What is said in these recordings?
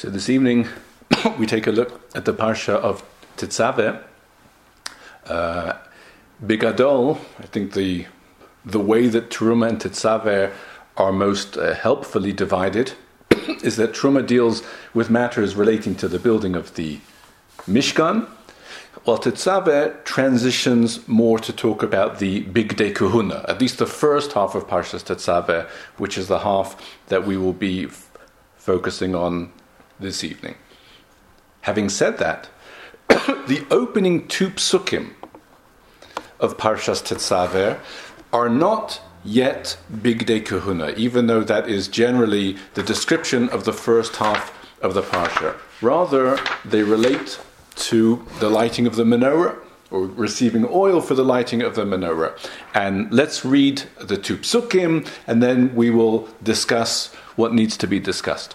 So this evening we take a look at the parsha of Tetzaveh. Uh, Bigadol, I think the the way that Truma and Tetzaveh are most uh, helpfully divided is that Truma deals with matters relating to the building of the Mishkan, while Tetzaveh transitions more to talk about the Bigdei Kehuna, at least the first half of Parshas Tetzaveh, which is the half that we will be focusing on this evening. Having said that, the opening two psukim of Parshas Tetzaveh are not yet Bigdei Kehuna, even though that is generally the description of the first half of the Parsha. Rather, they relate to the lighting of the menorah, or receiving oil for the lighting of the menorah. And let's read the two psukim, and then we will discuss what needs to be discussed.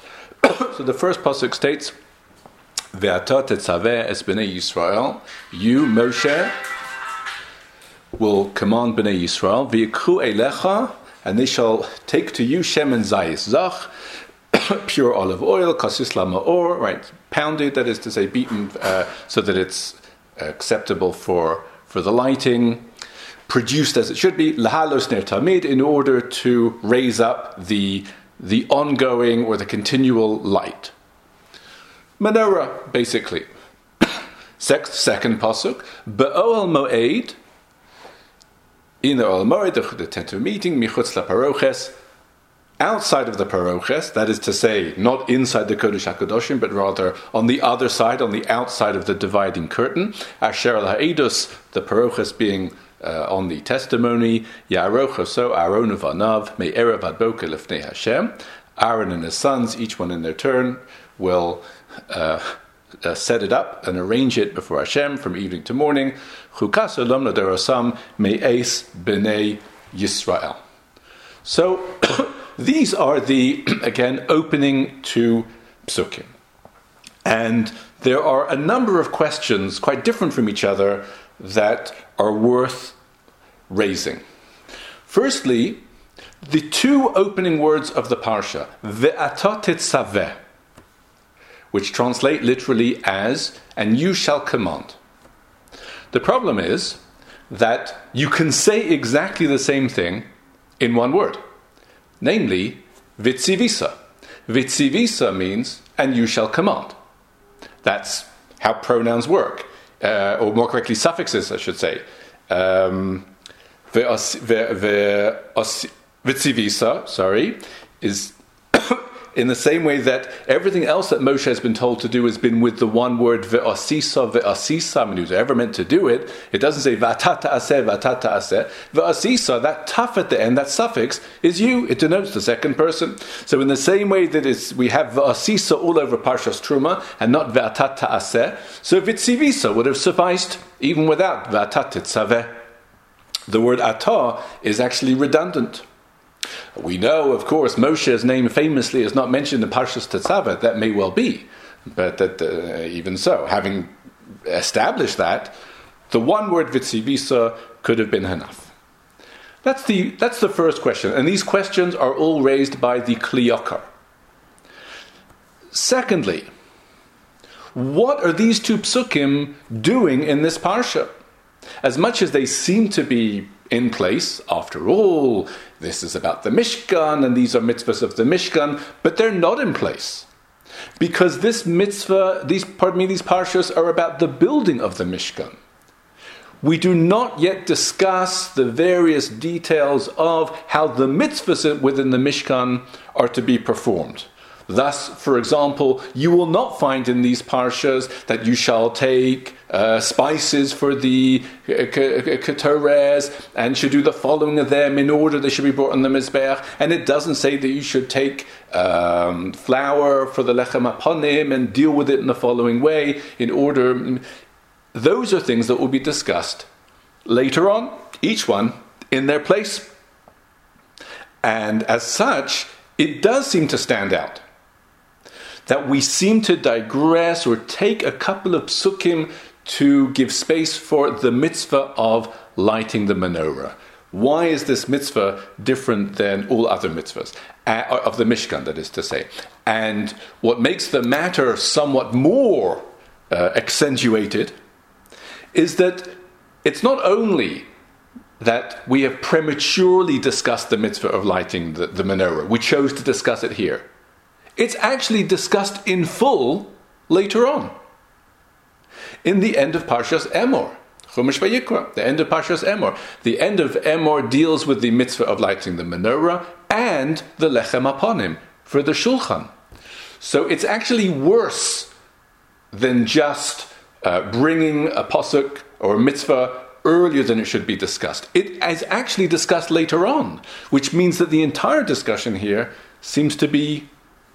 So the first pasuk states, "Ve'ata tetzaveh es bnei Yisrael." You, Moshe, will command bnei Yisrael, "V'yikhu elecha," and they shall take to you shem and zayis zach, pure olive oil, kasis lamaor, right, pounded, that is to say, beaten, uh, so that it's acceptable for for the lighting. Produced as it should be, lahalos ner tamid, in order to raise up the the ongoing or the continual light. Menorah, basically. Second pasuk, be'oel moed, in the oel moed, the tent of meeting, michutz la paroches, outside of the paroches, that is to say, not inside the Kodesh HaKadoshim, but rather on the other side, on the outside of the dividing curtain, asher al ha'edus, the paroches being uh, on the testimony, Yaroch so Aaron vanav me erev ad boker lefnei Hashem. Aaron and his sons, each one in their turn, will uh, uh, set it up and arrange it before Hashem from evening to morning. Chukas olam laderosam me'es b'nei Yisrael. So these are the again opening to psukim, and there are a number of questions quite different from each other that are worth raising. Firstly, the two opening words of the parsha, ve'ata tetzaveh, which translate literally as, and you shall command. The problem is that you can say exactly the same thing in one word, namely, vitzivisa. Vitzivisa means, and you shall command. That's how pronouns work uh, or more correctly, suffixes, I should say. Um, Vitzivisa, sorry, is in the same way that everything else that Moshe has been told to do has been with the one word ve'asisa ve'asisa. I mean, who's ever meant to do it? It doesn't say vatata aseh vatata. Ve'asisa, that tough at the end, that suffix is you. It denotes the second person. So in the same way that we have ve'asisa all over Parshas Truma and not ve'atata so vitzivisa would have sufficed even without va'atat tzaveh. The word atah is actually redundant. We know, of course, Moshe's name famously is not mentioned in Parshas Tetzaveh. That may well be, but that uh, even so, having established that, the one word vitzivisa could have been enough. That's the, that's the first question, and these questions are all raised by the Kli Yakar. Secondly, what are these two psukim doing in this parsha? As much as they seem to be in place, after all, this is about the Mishkan and these are mitzvahs of the Mishkan, but they're not in place. Because this mitzvah, these pardon me, these parshas are about the building of the Mishkan. We do not yet discuss the various details of how the mitzvahs within the Mishkan are to be performed. Thus, for example, you will not find in these parshas that you shall take uh, spices for the uh, ketores and should do the following of them in order they should be brought on the mizbeach. And it doesn't say that you should take um, flour for the lechem aponim and deal with it in the following way in order. Those are things that will be discussed later on, each one in their place. And as such, it does seem to stand out that we seem to digress or take a couple of psukim to give space for the mitzvah of lighting the menorah. Why is this mitzvah different than all other mitzvahs? Uh, of the Mishkan, that is to say. And what makes the matter somewhat more uh, accentuated is that it's not only that we have prematurely discussed the mitzvah of lighting the, the menorah, we chose to discuss it here. It's actually discussed in full later on. In the end of Parshas Emor, Chumash Vayikra, the end of Parshas Emor. The end of Emor deals with the mitzvah of lighting the menorah and the lechem aponim for the shulchan. So it's actually worse than just uh, bringing a posuk or a mitzvah earlier than it should be discussed. It is actually discussed later on, which means that the entire discussion here seems to be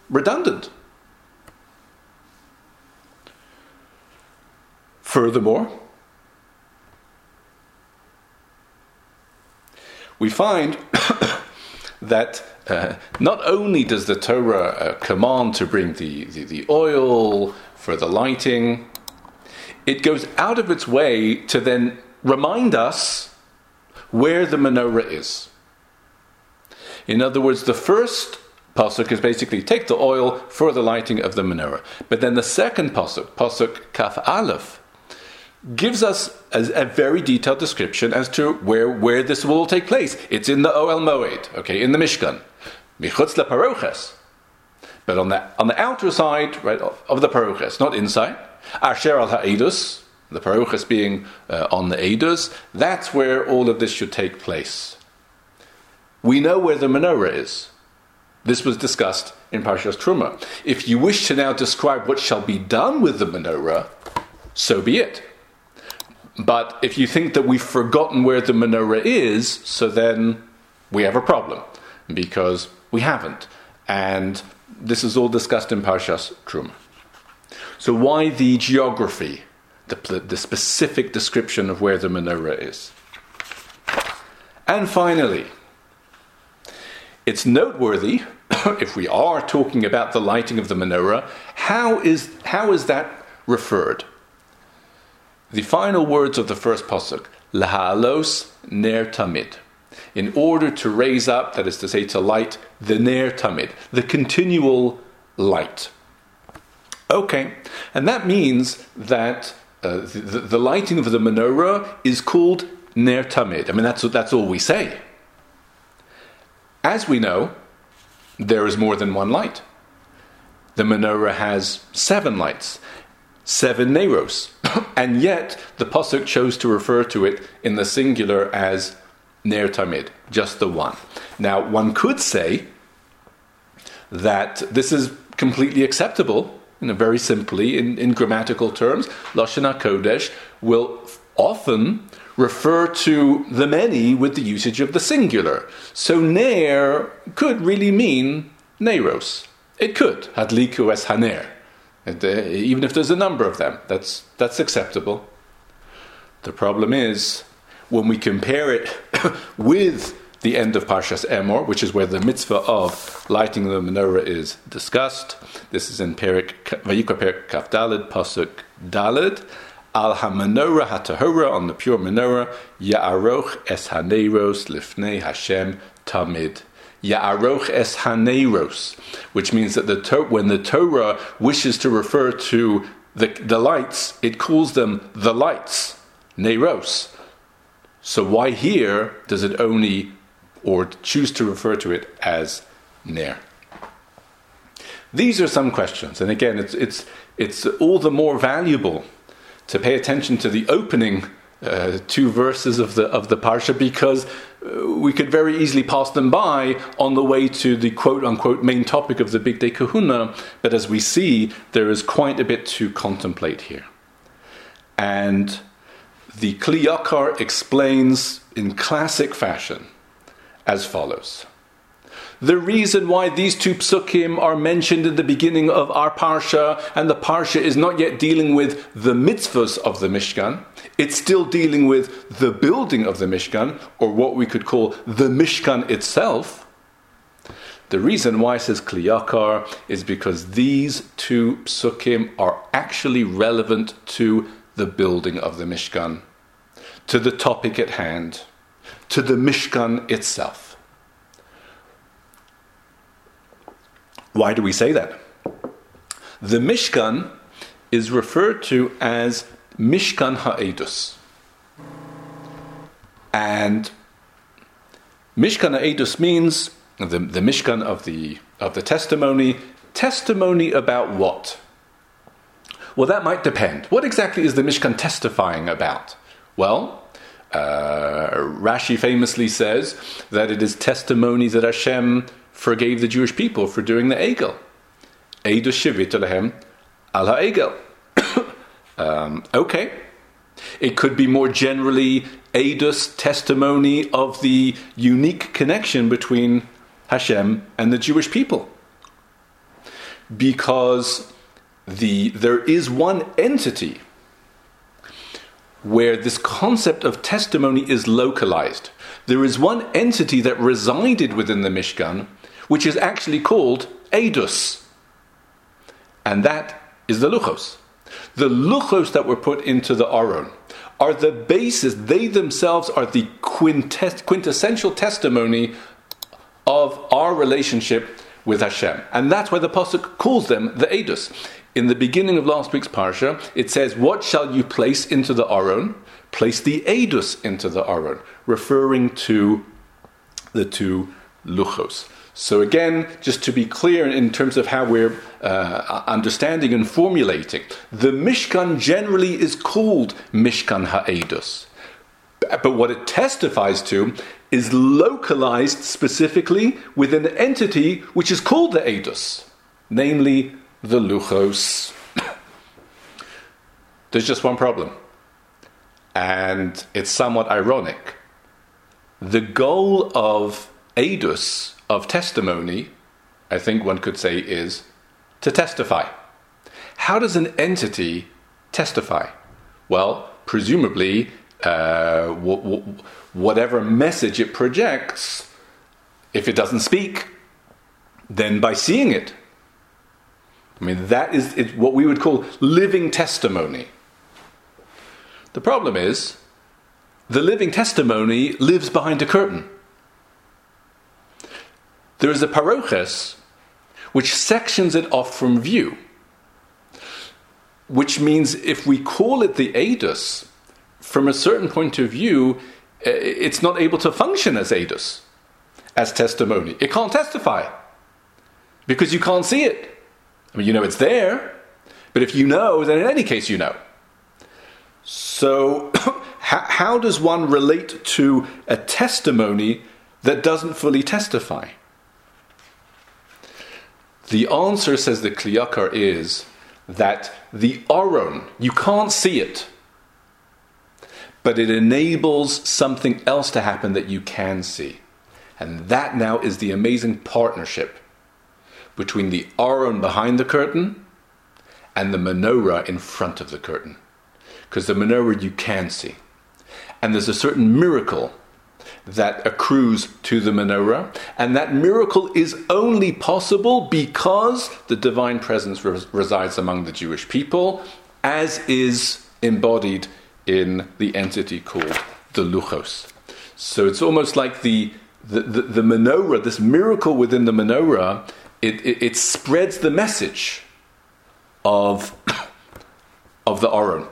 redundant. Furthermore, we find that uh, not only does the Torah uh, command to bring the, the, the oil for the lighting, it goes out of its way to then remind us where the menorah is. In other words, the first pasuk is basically take the oil for the lighting of the menorah. But then the second pasuk, pasuk kaf aleph, gives us a, a, very detailed description as to where, where this will take place. It's in the Ohel Moed, okay, in the Mishkan. Michutz paroches. But on the, on the outer side right, of, of the paroches, not inside. Asher al ha'edus, the paroches being uh, on the edus, that's where all of this should take place. We know where the menorah is. This was discussed in Parshas Truma. If you wish to now describe what shall be done with the menorah, so be it. But if you think that we've forgotten where the menorah is, so then we have a problem because we haven't. And this is all discussed in Parshas Truma. So, why the geography, the, the specific description of where the menorah is? And finally, it's noteworthy, if we are talking about the lighting of the menorah, how is, how is that referred? The final words of the first pasuk, Lahalos ner tamid, in order to raise up, that is to say, to light the ner tamid, the continual light. Okay, and that means that uh, the, the, lighting of the menorah is called ner tamid. I mean, that's that's all we say. As we know, there is more than one light. The menorah has seven lights, seven neros. and yet, the Pasuk chose to refer to it in the singular as Ner Tamid, just the one. Now, one could say that this is completely acceptable, you know, very simply, in, in grammatical terms. Lashon Kodesh will often refer to the many with the usage of the singular. So Ner could really mean Neros. It could, Hadliku es Haner. And, uh, even if there's a number of them, that's, that's acceptable. The problem is when we compare it with the end of Parshas Emor, which is where the mitzvah of lighting the menorah is discussed. This is in Perik Vayikra Perik Kaf Dalid Pasuk Dalid. Al HaMenorah HaTahora on the pure menorah Ya'aroch Es Haneros Lifnei Hashem Tamid. Ya'aroch es haneros, which means that the when the Torah wishes to refer to the, the lights, it calls them the lights, neros. So why here does it only or choose to refer to it as ner? These are some questions, and again, it's it's it's all the more valuable to pay attention to the opening uh, two verses of the of the parsha because we could very easily pass them by on the way to the quote unquote main topic of the Bigdei Kehuna, But as we see, there is quite a bit to contemplate here, and the Kli Yakar explains in classic fashion as follows. The reason why these two psukim are mentioned in the beginning of our parsha, and the parsha is not yet dealing with the mitzvahs of the Mishkan, it's still dealing with the building of the Mishkan, or what we could call the Mishkan itself. The reason why it says Kli Yakar is because these two psukim are actually relevant to the building of the Mishkan, to the topic at hand to the Mishkan itself. Why do we say that? The Mishkan is referred to as Mishkan Ha'edus. And Mishkan Ha'edus means the, the Mishkan of the, of the testimony. Testimony about what? Well, that might depend. What exactly is the Mishkan testifying about? Well, uh, Rashi famously says that it is testimony that Hashem forgave the Jewish people for doing the Egel. Eidu shivit lehem al ha'egel. um, okay. It could be more generally Eidos testimony of the unique connection between Hashem and the Jewish people. Because the, there is one entity where this concept of testimony is localized. There is one entity that resided within the Mishkan, which is actually called Eidos. And that is the Luchos. The Luchos that were put into the Aron are the basis, they themselves are the quintessential testimony of our relationship with Hashem. And that's why the Pasuk calls them the Eidos. In the beginning of last week's Parsha, it says, What shall you place into the Aron? Place the Eidos into the Aron, referring to the two Luchos. So, again, just to be clear in terms of how we're uh, understanding and formulating, the Mishkan generally is called Mishkan Ha'edus. But what it testifies to is localized specifically within an entity which is called the Eidos, namely the Luchos. There's just one problem, and it's somewhat ironic. The goal of Eidos of testimony, I think one could say, is to testify. How does an entity testify? Well, presumably, uh, w- w- whatever message it projects, if it doesn't speak, then by seeing it. I mean, that is what we would call living testimony. The problem is, the living testimony lives behind a curtain. There is a paroches which sections it off from view, which means if we call it the Eidos, from a certain point of view, eh, it's not able to function as Eidos, as testimony. It can't testify because you can't see it. I mean, you know it's there, but if you know, then in any case you know. So, how does one relate to a testimony that doesn't fully testify? The answer, says the Kli Yakar, is that the Aron, you can't see it, but it enables something else to happen that you can see. And that now is the amazing partnership between the Aron behind the curtain and the menorah in front of the curtain. Because the menorah you can see. And there's a certain miracle that accrues to the menorah, and that miracle is only possible because the divine presence res- resides among the Jewish people, as is embodied in the entity called the Luchos. So it's almost like the, the, the, the menorah, this miracle within the menorah, it, it, it spreads the message of, of the Aron,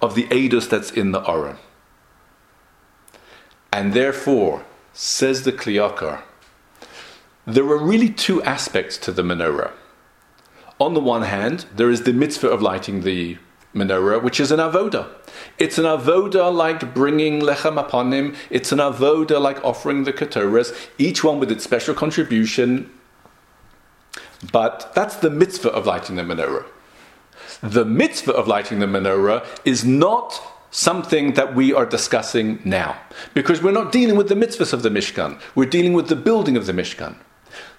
of the Eidos that's in the Aron. And therefore, says the Kli Yakar, there are really two aspects to the menorah. On the one hand, there is the mitzvah of lighting the menorah, which is an avoda. It's an avoda like bringing lechem haponim. It's an avoda like offering the ketoras, each one with its special contribution. But that's the mitzvah of lighting the menorah. The mitzvah of lighting the menorah is not something that we are discussing now. Because we're not dealing with the mitzvahs of the Mishkan, we're dealing with the building of the Mishkan.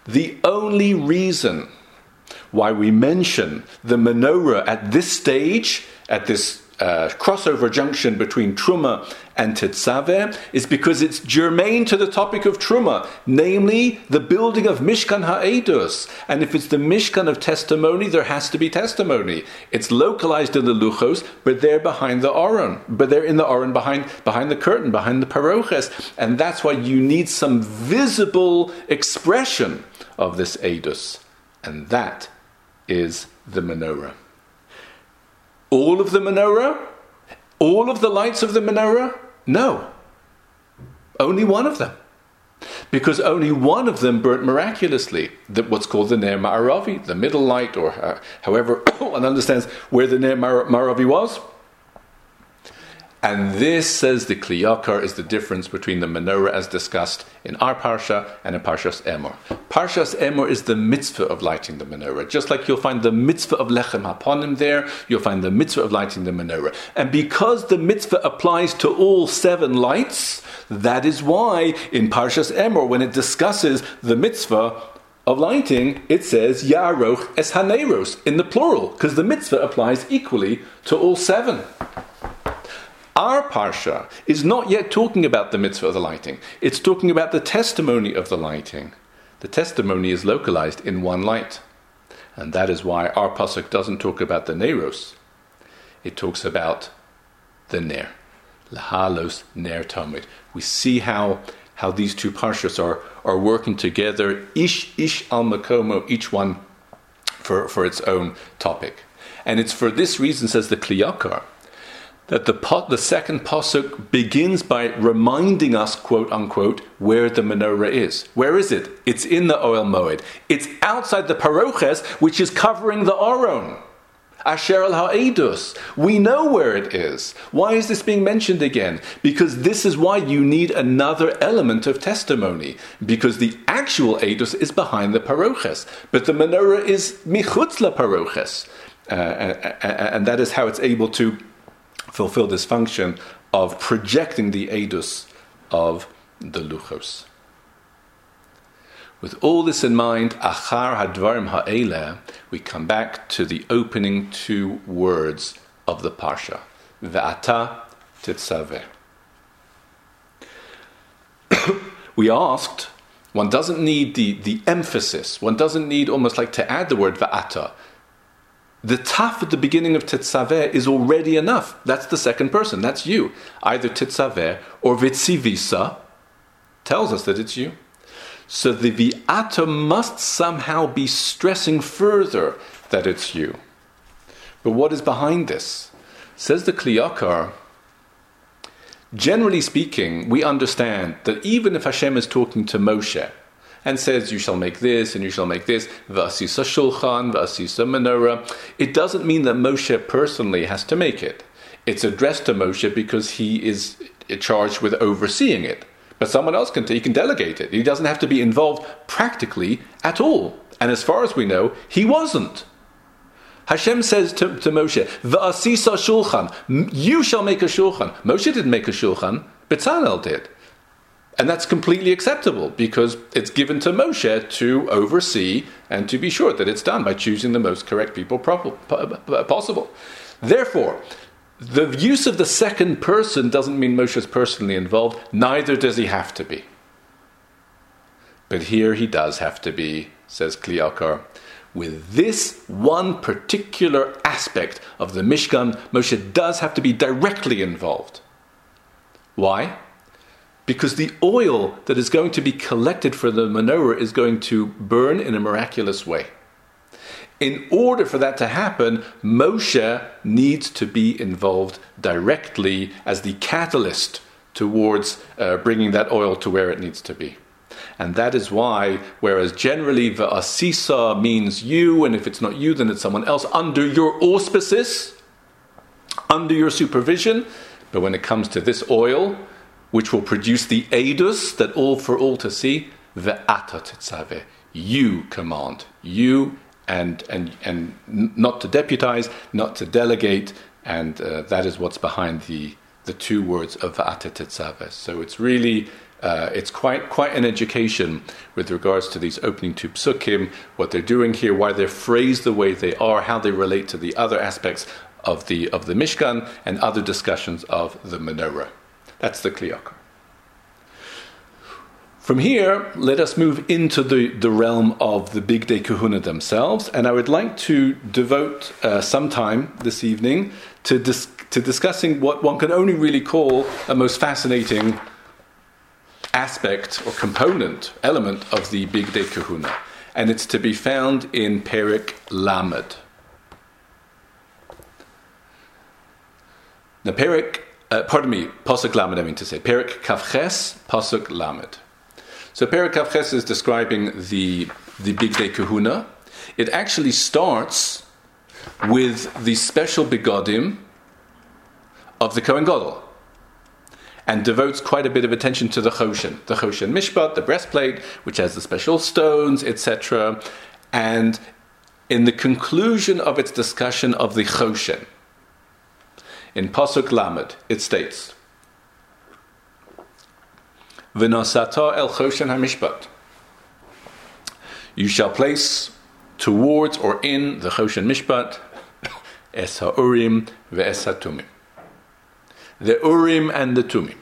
The only reason why we mention the menorah at this stage, at this uh, crossover junction between Truma and Tetzaveh is because it's germane to the topic of Truma, namely the building of Mishkan Ha'edus. And if it's the Mishkan of testimony, there has to be testimony. It's localized in the Luchos, but they're behind the Aron, but they're in the Aron behind, behind the curtain, behind the Paroches. And that's why you need some visible expression of this Edus. And that is the menorah all of the menorah? All of the lights of the menorah? No. Only one of them. Because only one of them burnt miraculously, the, what's called the Ner Ma'aravi, the middle light, or uh, however one understands where the Ner Ma'aravi was. And this, says the Kli Yakar, is the difference between the menorah as discussed in our Parsha and in Parshas Emor. Parshas Emor is the mitzvah of lighting the menorah. Just like you'll find the mitzvah of Lechem Haponim there, you'll find the mitzvah of lighting the menorah. And because the mitzvah applies to all seven lights, that is why in Parshas Emor, when it discusses the mitzvah, of lighting, it says Yaroch es Haneros in the plural, because the mitzvah applies equally to all seven. Our parsha is not yet talking about the mitzvah of the lighting. It's talking about the testimony of the lighting. The testimony is localized in one light. And that is why our pasuk doesn't talk about the neros. It talks about the ner. Lahalos ner tamid. We see how, how these two parshas are, are working together, ish ish al makomo, each one for, for its own topic. And it's for this reason, says the Kli Yakar, that the, the second pasuk begins by reminding us, quote unquote, where the menorah is. Where is it? It's in the Ohel Moed. It's outside the paroches, which is covering the Aron. Asher al Ha'edus. We know where it is. Why is this being mentioned again? Because this is why you need another element of testimony. Because the actual Edus is behind the paroches, but the menorah is michutz la paroches. Uh, uh, uh, uh and that is how it's able to fulfill this function of projecting the edus of the luchos. With all this in mind, achar hadvarim ha'eleh, we come back to the opening two words of the parsha, ve'ata titzaveh. we asked, one doesn't need the, the emphasis, one doesn't need almost like to add the word ve'ata the taf at the beginning of Tetzaveh is already enough. That's the second person. That's you. Either Tetzaveh or Vitzivisa tells us that it's you. So the Viata must somehow be stressing further that it's you. But what is behind this? Says the Kli Yakar, generally speaking, we understand that even if Hashem is talking to Moshe, and says, You shall make this and you shall make this, Vasisa Shulchan, Vasisa Menorah. It doesn't mean that Moshe personally has to make it. It's addressed to Moshe because he is charged with overseeing it. But someone else can, he can delegate it. He doesn't have to be involved practically at all. And as far as we know, he wasn't. Hashem says to, to Moshe, V'asisa shulchan, you shall make a shulchan. Moshe didn't make a shulchan, Bezalel did. And that's completely acceptable because it's given to Moshe to oversee and to be sure that it's done by choosing the most correct people possible. Therefore, the use of the second person doesn't mean Moshe is personally involved, neither does he have to be. But here he does have to be, says Kli Yakar. With this one particular aspect of the Mishkan, Moshe does have to be directly involved. Why? Because the oil that is going to be collected for the menorah is going to burn in a miraculous way. In order for that to happen, Moshe needs to be involved directly as the catalyst towards uh, bringing that oil to where it needs to be. And that is why, whereas generally the asisa means you, and if it's not you, then it's someone else under your auspices, under your supervision. But when it comes to this oil, which will produce the edus that all for all to see, ve'ata tetzaveh. You command, you and and and not to deputize, not to delegate, and uh, that is what's behind the the two words of ve'ata tetzaveh. So it's really. Uh, it's quite quite an education with regards to these opening two psukim, what they're doing here, why they're phrased the way they are, how they relate to the other aspects of the, of the Mishkan and other discussions of the menorah. That's the Kli Yakar. From here, let us move into the, the realm of the Bigdei Kehuna themselves, and I would like to devote uh, some time this evening to, dis- to discussing what one can only really call a most fascinating aspect or component, element of the Bigdei Kehuna, and it's to be found in Perik Lamed. Now, Perik, uh, pardon me, Pasuk Lamed, I mean to say, Perik Kavches, Pasuk Lamed. So Perik Kavches is describing the, the Bigdei Kehuna. It actually starts with the special begodim of the Kohen Gadol and devotes quite a bit of attention to the Choshen, the Choshen Mishpat, the breastplate, which has the special stones, etc. And in the conclusion of its discussion of the Choshen, in Pasuk Lamed, it states, V'nosata el Choshen HaMishpat. You shall place towards or in the Choshen Mishpat es ha'urim ve'es ha'tumim. The Urim and the Tumim.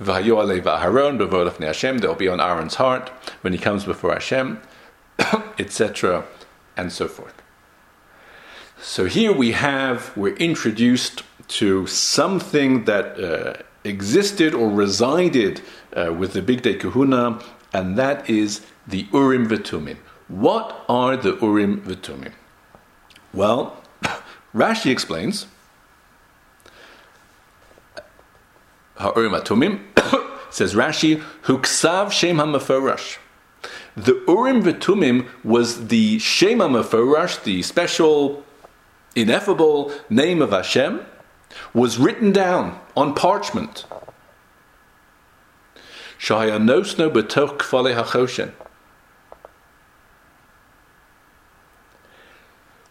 V'hayu alei v'aharon b'volafnei Hashem. They'll be on Aaron's heart when he comes before Hashem, etc., and so forth. So here we have, we're introduced to something that uh, existed or resided uh, with the Bigdei Kehuna, and that is the Urim V'Tumim. What are the Urim V'Tumim? Well, Rashi explains, Ha'urim V'Tumim, says Rashi, Huksav Shem HaMeforash. The Urim V'Tumim was the Shem HaMeforash, the special ineffable name of Hashem was written down on parchment. Betoch hachoshen.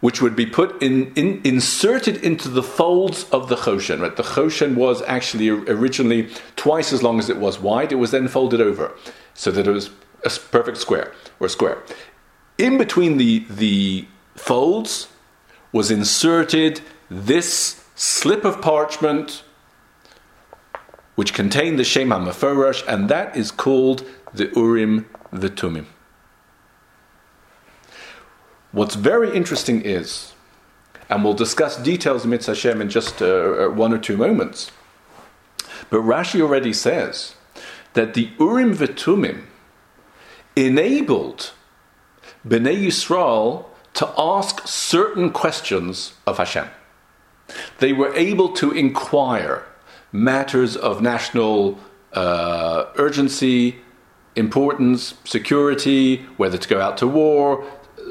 Which would be put in, in, inserted into the folds of the choshen. Right? The choshen was actually originally twice as long as it was wide. It was then folded over so that it was a perfect square or square. In between the, the folds was inserted this slip of parchment which contained the Shem HaMeforash, and that is called the Urim V'Tumim. What's very interesting is, and we'll discuss details of Mitzvah Hashem in just uh, uh, one or two moments, but Rashi already says that the Urim V'Tumim enabled Bnei Yisrael to ask certain questions of Hashem. They were able to inquire matters of national uh, urgency, importance, security, whether to go out to war,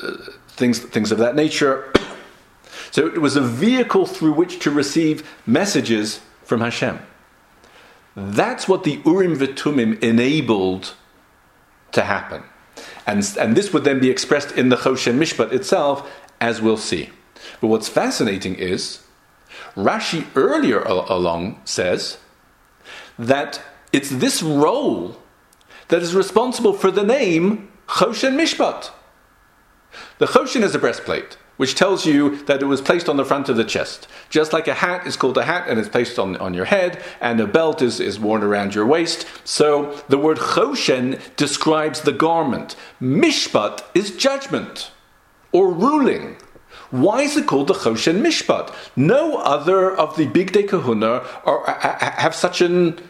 uh, things, things of that nature. so it was a vehicle through which to receive messages from Hashem. That's what the Urim V'Tumim enabled to happen. And, and this would then be expressed in the Choshen Mishpat itself, as we'll see. But what's fascinating is, Rashi earlier along says that it's this role that is responsible for the name Choshen Mishpat. The Choshen is a breastplate which tells you that it was placed on the front of the chest. Just like a hat is called a hat and it's placed on, on your head, and a belt is, is worn around your waist. So the word choshen describes the garment. Mishpat is judgment or ruling. Why is it called the Choshen Mishpat? No other of the Bigdei Kehuna are, have such uh, an,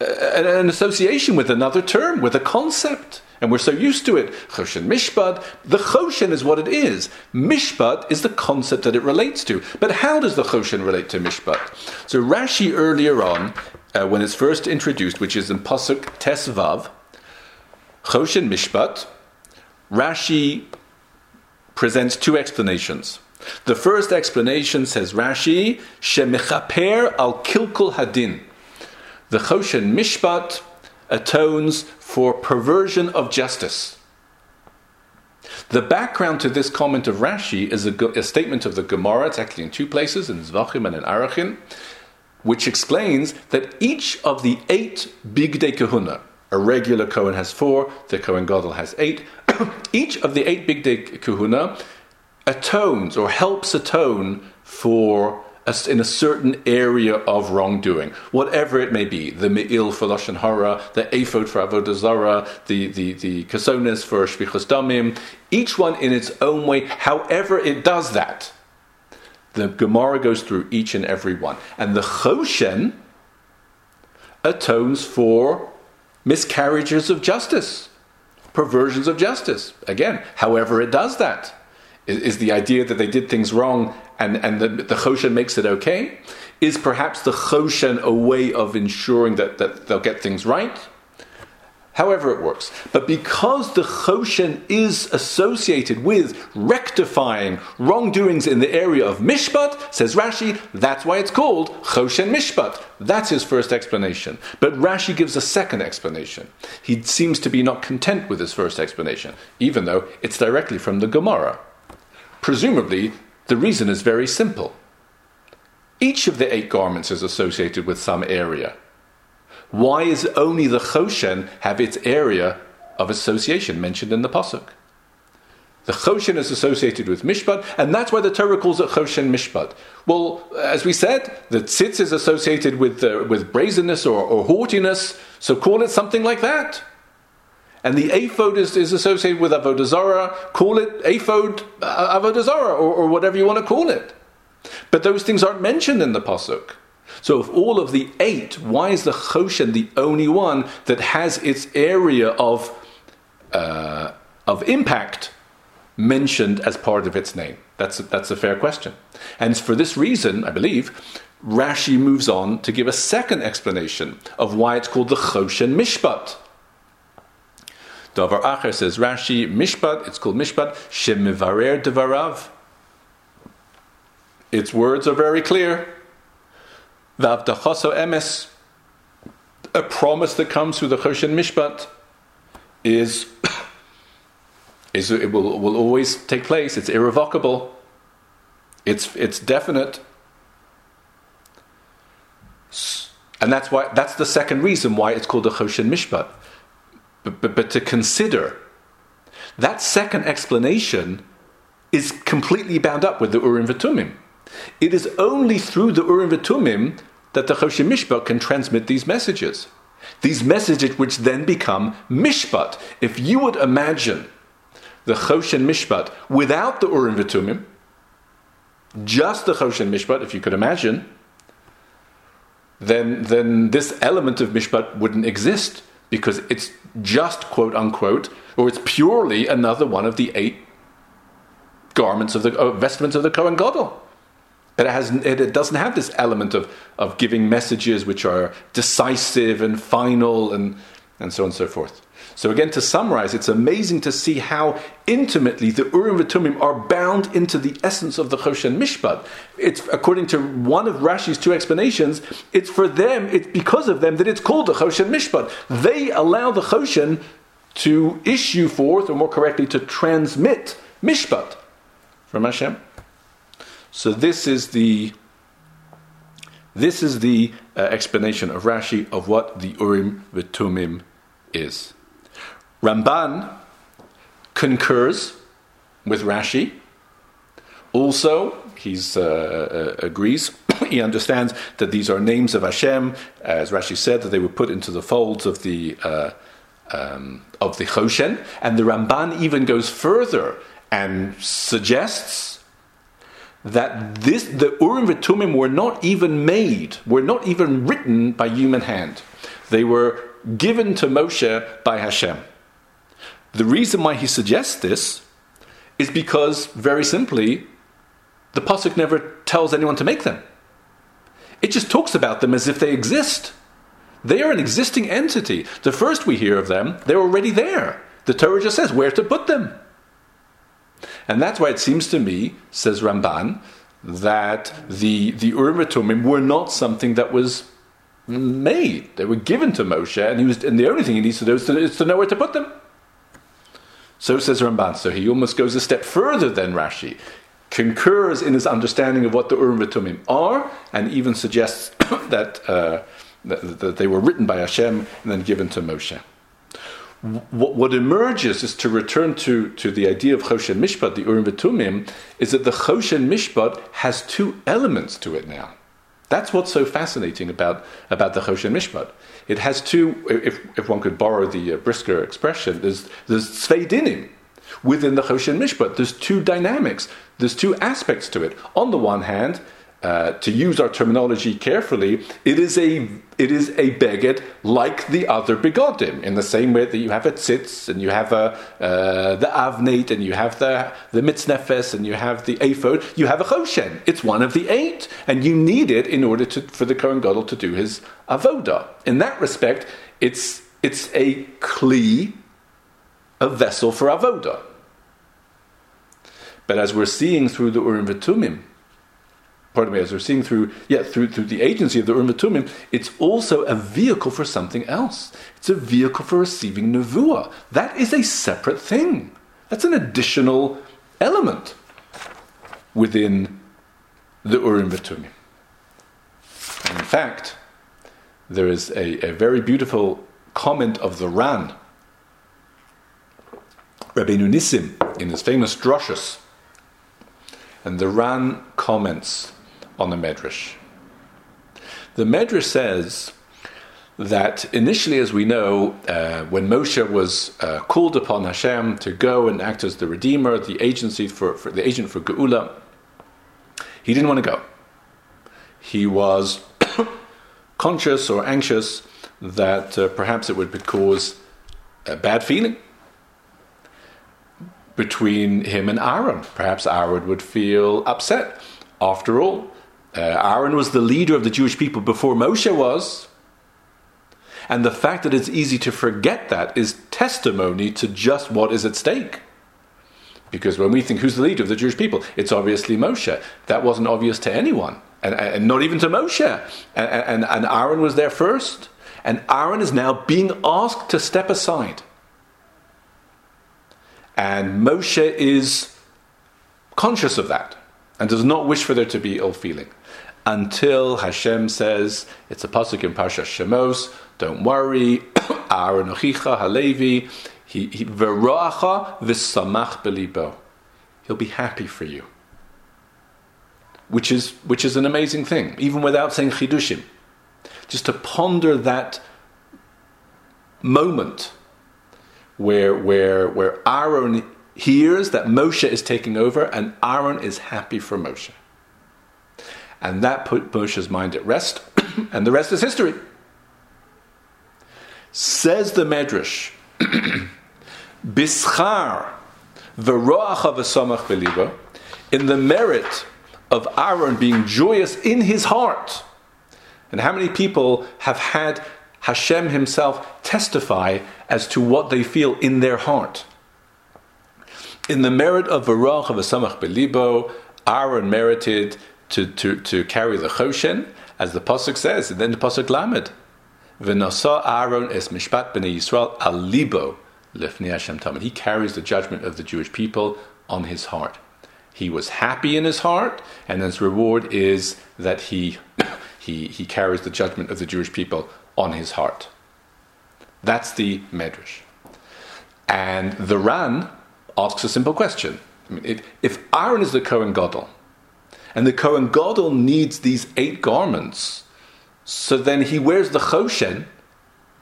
an association with another term, with a concept. And we're so used to it. Choshen Mishpat. The Choshen is what it is. Mishpat is the concept that it relates to. But how does the Choshen relate to Mishpat? So Rashi earlier on, uh, when it's first introduced, which is in Pasuk Tesvav, Choshen Mishpat, Rashi presents two explanations. The first explanation says Rashi, Shemechaper al Kilkul Hadin. The Choshen Mishpat atones for perversion of justice. The background to this comment of Rashi is a, a, statement of the Gemara, it's actually in two places, in Zvachim and in Arachin, which explains that each of the eight Bigdei Kehuna, a regular Kohen has four, the Kohen Gadol has eight, each of the eight Bigdei Kehuna atones or helps atone for in a certain area of wrongdoing, whatever it may be. The me'il for lashon hara, the ephod for avodah zarah, the the the kasones for shfichas damim. Each one in its own way. However, it does that. The Gemara goes through each and every one, and the choshen atones for miscarriages of justice, perversions of justice. Again, however it does that. Is, is the idea that they did things wrong and, and the, the choshen makes it okay? Is perhaps the choshen a way of ensuring that, that they'll get things right? however it works. But because the Choshen is associated with rectifying wrongdoings in the area of Mishpat, says Rashi, that's why it's called Choshen Mishpat. That's his first explanation. But Rashi gives a second explanation. He seems to be not content with his first explanation, even though it's directly from the Gemara. Presumably, the reason is very simple. Each of the eight garments is associated with some area. Why is only the Choshen have its area of association mentioned in the Pasuk? The Choshen is associated with Mishpat, and that's why the Torah calls it Choshen Mishpat. Well, as we said, the Tzitz is associated with, uh, with brazenness or, or haughtiness, so call it something like that. And the ephod is, is associated with Avodah Zarah, call it ephod uh, Avodah or, or whatever you want to call it. But those things aren't mentioned in the Pasuk. So, of all of the eight, why is the Choshen the only one that has its area of, uh, of impact mentioned as part of its name? That's a, that's a fair question. And for this reason, I believe, Rashi moves on to give a second explanation of why it's called the Choshen Mishpat. Davar Acher says Rashi, Mishpat, it's called Mishpat, Shemivarer Devarav. Its words are very clear. Vavdachoso emes, a promise that comes through the Choshen Mishpat, is, is it will, will always take place. It's irrevocable. It's, it's definite. And that's why that's the second reason why it's called the Choshen Mishpat. But, but, but to consider that second explanation is completely bound up with the Urim V'Tumim. It is only through the Urim V'Tumim that the Choshen Mishpat can transmit these messages. These messages which then become Mishpat. If you would imagine the Choshen Mishpat without the Urim V'Tumim, just the Choshen Mishpat, if you could imagine, then, then this element of Mishpat wouldn't exist because it's just quote unquote, or it's purely another one of the eight garments of the uh, vestments of the Kohen Gadol. But it, has, it doesn't have this element of, of giving messages which are decisive and final and, and so on and so forth. So again, to summarize, it's amazing to see how intimately the Urim V'Tumim are bound into the essence of the Choshen Mishpat. It's according to one of Rashi's two explanations. It's for them. It's because of them that it's called the Choshen Mishpat. They allow the Choshen to issue forth, or more correctly, to transmit Mishpat from Hashem. So this is the this is the uh, explanation of Rashi of what the Urim V'Tumim is. Ramban concurs with Rashi. Also, he uh, uh, agrees. he understands that these are names of Hashem, as Rashi said, that they were put into the folds of the uh, um, of the Choshen. And the Ramban even goes further and suggests that this the Urim V'Tumim were not even made, were not even written by human hand. They were given to Moshe by Hashem. The reason why he suggests this is because, very simply, the pasuk never tells anyone to make them. It just talks about them as if they exist. They are an existing entity. The first we hear of them, they're already there. The Torah just says where to put them. And that's why it seems to me, says Ramban, that the, the Urim Tumim were not something that was made. They were given to Moshe, and, he was, and the only thing he needs to do is to, is to know where to put them. So says Ramban. So he almost goes a step further than Rashi, concurs in his understanding of what the Urim Tumim are, and even suggests that, uh, that, that they were written by Hashem and then given to Moshe. what, what, emerges is to return to, to the idea of Choshen Mishpat, the Urim V'Tumim, is that the Choshen Mishpat has two elements to it now. That's what's so fascinating about, about the Choshen Mishpat. It has two, if, if one could borrow the uh, Brisker expression, there's, there's Tzvei within the Choshen Mishpat. There's two dynamics, there's two aspects to it. On the one hand, uh, to use our terminology carefully, it is a it is a beged like the other begodim, in the same way that you have a tzitz and you have a, uh, the avnate and you have the the mitznefes and you have the ephod. You have a choshen. It's one of the eight, and you need it in order to, for the kohen gadol to do his avoda. In that respect, it's it's a kli, a vessel for avoda. But as we're seeing through the Urim V'Tumim, pardon me, as we're seeing through, yeah, through, through the agency of the Urim Tumim, it's also a vehicle for something else. It's a vehicle for receiving Nevuah. That is a separate thing. That's an additional element within the Urim Tumim. In fact, there is a, a very beautiful comment of the Ran, Rabbeinu Nissim, in his famous drushes. And the Ran comments on the Medrash. The Medrash says that initially, as we know, uh, when Moshe was uh, called upon Hashem to go and act as the Redeemer, the agency for, for the agent for Geula, he didn't want to go. He was conscious or anxious that uh, perhaps it would cause a bad feeling between him and Aaron. Perhaps Aaron would feel upset. After all, uh, Aaron was the leader of the Jewish people before Moshe was. And the fact that it's easy to forget that is testimony to just what is at stake. Because when we think who's the leader of the Jewish people, it's obviously Moshe. That wasn't obvious to anyone, and, and not even to Moshe. And, and, and Aaron was there first. And Aaron is now being asked to step aside. And Moshe is conscious of that and does not wish for there to be ill feeling until Hashem says, it's a pasuk in Parsha Shemos, don't worry, Aaron Ochicha Halevi, he v'roacha v'samach belibo. He'll be happy for you. Which is, which is an amazing thing, even without saying chidushim. Just to ponder that moment where, where, where Aaron hears that Moshe is taking over and Aaron is happy for Moshe. And that put Moshe's mind at rest, and the rest is history. Says the Medrash, Bischar v'roach v'samach beliba, in the merit of Aaron being joyous in his heart. And how many people have had Hashem himself testify as to what they feel in their heart? In the merit of the Varach of a Samach Belibo, Aaron merited to, to, to carry the choshen, as the pasuk says, and then the pasuk lamed, v'nasa Aaron es mishpat b'nei Yisrael alibo lifnei Hashem tamid. He carries the judgment of the Jewish people on his heart. He was happy in his heart, and his reward is that he, he, he carries the judgment of the Jewish people on his heart. That's the medrash. And the Ran asks a simple question. I mean, if, if Aaron is the Kohen Gadol, and the Kohen Gadol needs these eight garments. So then he wears the Choshen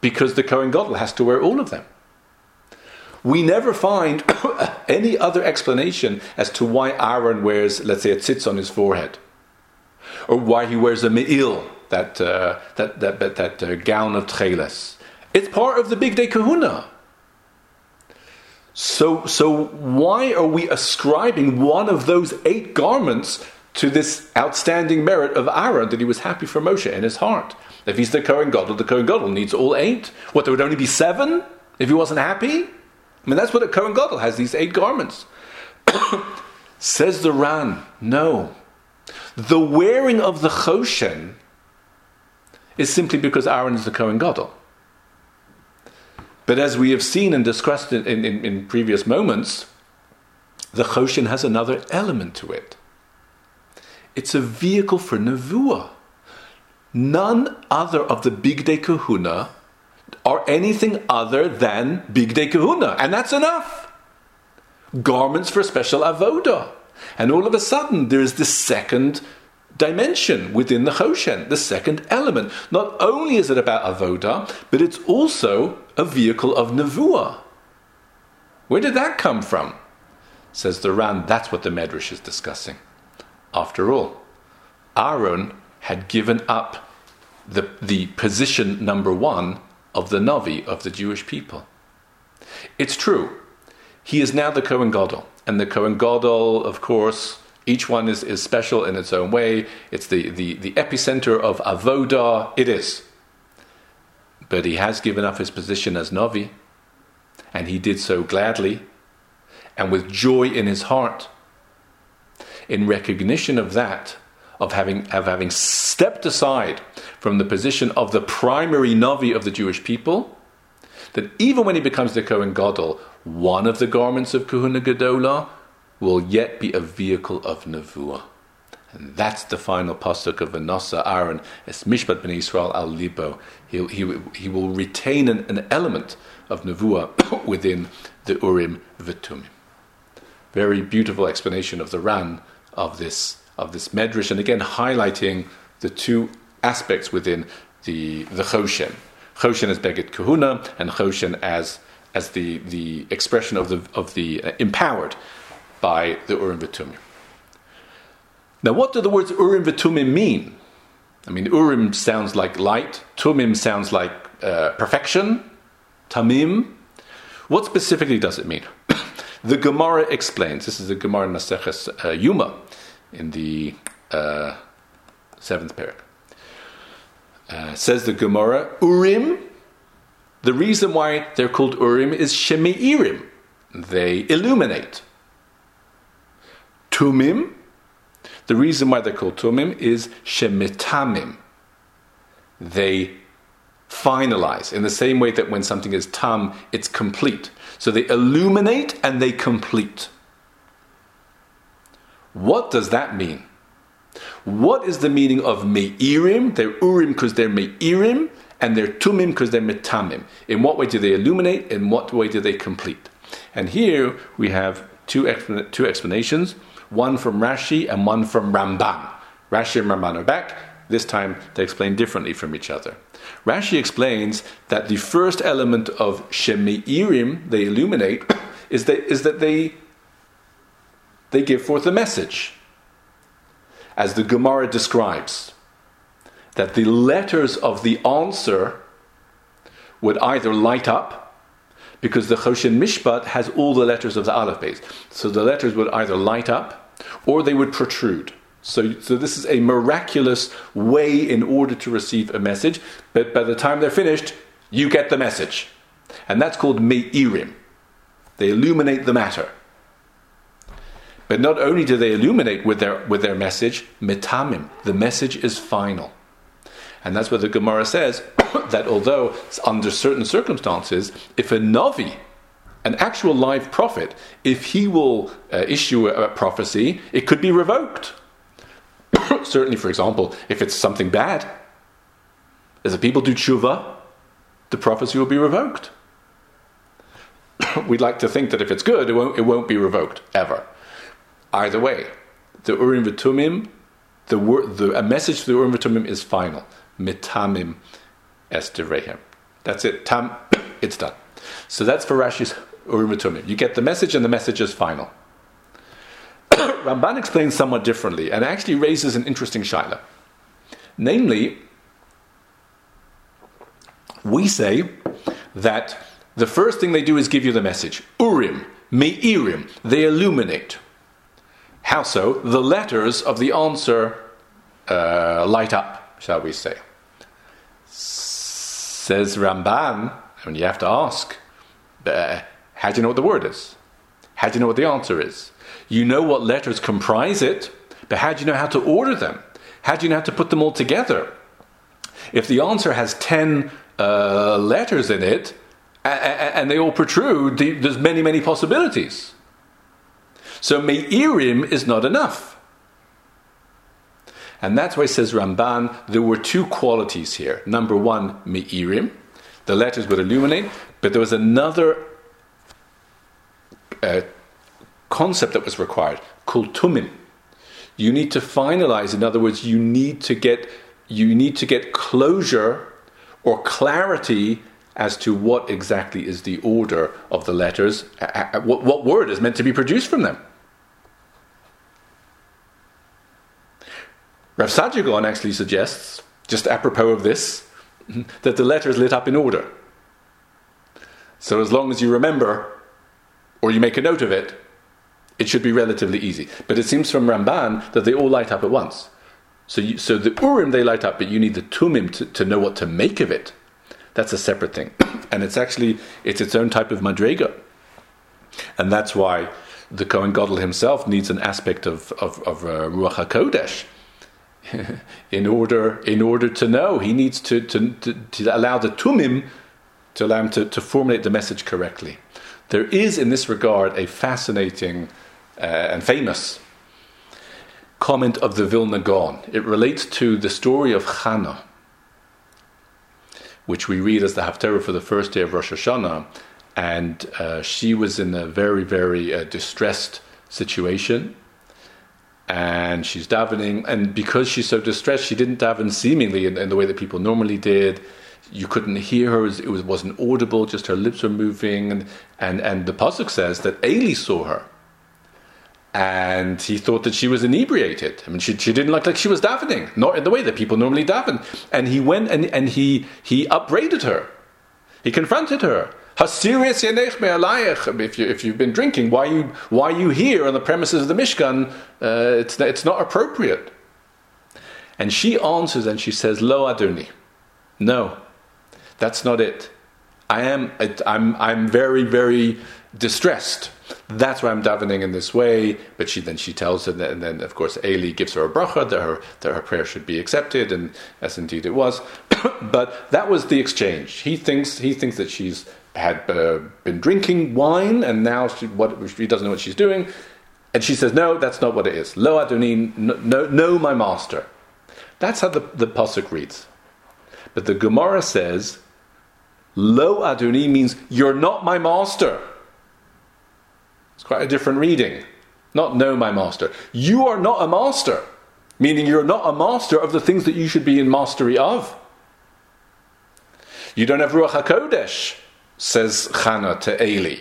because the Kohen Gadol has to wear all of them. We never find any other explanation as to why Aaron wears, let's say, a tzitz on his forehead, or why he wears a me'il, that, uh, that, that, that, that uh, gown of tcheles. It's part of the bigdei kehuna. So, so why are we ascribing one of those eight garments to this outstanding merit of Aaron that he was happy for Moshe in his heart. If he's the Kohen Gadol, the Kohen Gadol needs all eight. What, there would only be seven if he wasn't happy? I mean, that's what a Kohen Gadol has, these eight garments. Says the Ran, no. The wearing of the Choshen is simply because Aaron is the Kohen Gadol. But as we have seen and discussed in, in, in previous moments, the Choshen has another element to it. It's a vehicle for Nevuah. None other of the Big Bigdei Kehuna are anything other than Big bigdei kehuna, and that's enough. Garments for special avoda. And all of a sudden, there's this second dimension within the Choshen, the second element. Not only is it about avoda, but it's also a vehicle of nevuah. Where did that come from? Says the Ran, that's what the Medrash is discussing. After all, Aaron had given up the, the position number one of the Navi of the Jewish people. It's true, he is now the Kohen Gadol. And the Kohen Gadol, of course, each one is, is special in its own way. It's the, the, the epicenter of Avodah. It is. But he has given up his position as Navi, and he did so gladly and with joy in his heart. In recognition of that, of having, of having stepped aside from the position of the primary Navi of the Jewish people, that even when he becomes the Kohen Gadol, one of the garments of Kehuna Gedola will yet be a vehicle of Nevuah. And that's the final pasuk of Anasa Aaron, es Mishpat ben Israel al Libo. He, he, he will retain an, an element of Nevuah within the Urim V'Tumim. Very beautiful explanation of the Ran of this of this medrash, and again highlighting the two aspects within the the Choshen. Choshen as Beged Kehuna, and Choshen as as the, the expression of the of the uh, empowered by the Urim V'Tumim. Now, what do the words Urim V'Tumim mean? I mean, Urim sounds like light, Tumim sounds like uh, perfection, Tamim. What specifically does it mean? the Gemara explains. This is the Gemara Maseches uh, Yuma in the uh, seventh parak. Uh, says the Gemara, Urim. The reason why they're called Urim is Shemeirim. They illuminate. Tumim. The reason why they're called Tumim is Shemitamim. They finalize in the same way that when something is tam, it's complete. So they illuminate and they complete. What does that mean? What is the meaning of Me'irim? They're Urim because they're Me'irim, and they're Tumim because they're Metamim. In what way do they illuminate? In what way do they complete? And here we have two, two explanations one from Rashi and one from Ramban. Rashi and Ramban are back. This time they explain differently from each other. Rashi explains that the first element of Shemeirim, they illuminate, is that, is that they they give forth a message. As the Gemara describes, that the letters of the answer would either light up, because the Choshen Mishpat has all the letters of the Aleph Beis. So the letters would either light up or they would protrude. So, so this is a miraculous way in order to receive a message, but by the time they're finished, you get the message. And that's called Me'irim. They illuminate the matter. But not only do they illuminate with their, with their message, mitamim, the message is final. And that's what the Gemara says that although under certain circumstances, if a Navi, an actual live prophet, if he will uh, issue a, a prophecy, it could be revoked. Certainly, for example, if it's something bad, as the people do tshuva, the prophecy will be revoked. We'd like to think that if it's good, it won't, it won't be revoked, ever. Either way, the Urim V'Tumim, the, the, a message to the Urim V'Tumim is final. Mitamim Esterehem. That's it. Tam, it's done. So that's for Rashi's Urim V'Tumim. You get the message and the message is final. Ramban explains somewhat differently and actually raises an interesting shaila. Namely, we say that the first thing they do is give you the message. Urim, Me'irim, they illuminate. How so? The letters of the answer uh, light up, shall we say. Says Ramban, and you have to ask, uh, how do you know what the word is? How do you know what the answer is? You know what letters comprise it, but how do you know how to order them? How do you know how to put them all together? If the answer has 10 uh, letters in it, and they all protrude, there's many, many possibilities. So Me'irim is not enough. And that's why says Ramban, there were two qualities here. Number one, Me'irim. The letters would illuminate, but there was another uh, concept that was required called tumim. You need to finalize. In other words, you need to get you need to get closure or clarity as to what exactly is the order of the letters, what, what word is meant to be produced from them. Rav Saadia Gaon actually suggests, just apropos of this, that the letters lit up in order. So as long as you remember, or you make a note of it, it should be relatively easy. But it seems from Ramban that they all light up at once. So, you, so the Urim they light up, but you need the Tumim to, to know what to make of it. That's a separate thing, and it's actually it's its own type of madrega, and that's why the Kohen Gadol himself needs an aspect of of, of uh, Ruach Hakodesh. in order in order to know, he needs to, to, to, to allow the tumim to allow him to, to formulate the message correctly. There is, in this regard, a fascinating uh, and famous comment of the Vilna Gaon. It relates to the story of Chana, which we read as the Haftarah for the first day of Rosh Hashanah. And uh, she was in a very, very uh, distressed situation. And she's davening. And because she's so distressed, she didn't daven seemingly in, in the way that people normally did you couldn't hear her; it, was, wasn't audible. Just her lips were moving, and and and the pasuk says that Eli saw her, and he thought that she was inebriated. I mean, she, she didn't look like she was davening, not in the way that people normally daven. And he went and, and he he upbraided her. He confronted her. If, you, if you've been drinking, why you why you here on the premises of the Mishkan? Uh, it's it's not appropriate. And she answers and she says, "Lo Adoni, no, that's not it. I am, I'm, I'm very, very distressed. That's why I'm davening in this way. But she then she tells her, and then of course Eli gives her a bracha that her that her prayer should be accepted, and as indeed it was. but that was the exchange. He thinks he thinks that she's had uh, been drinking wine, and now she, what, she doesn't know what she's doing. And she says, "No, that's not what it is. Lo Adonin, no, no, my master." That's how the the pasuk reads. But the Gemara says Lo Adoni means you're not my master. It's quite a different reading. Not no, my master. You are not a master, meaning you're not a master of the things that you should be in mastery of. You don't have Ruach HaKodesh, says Chana to Eli.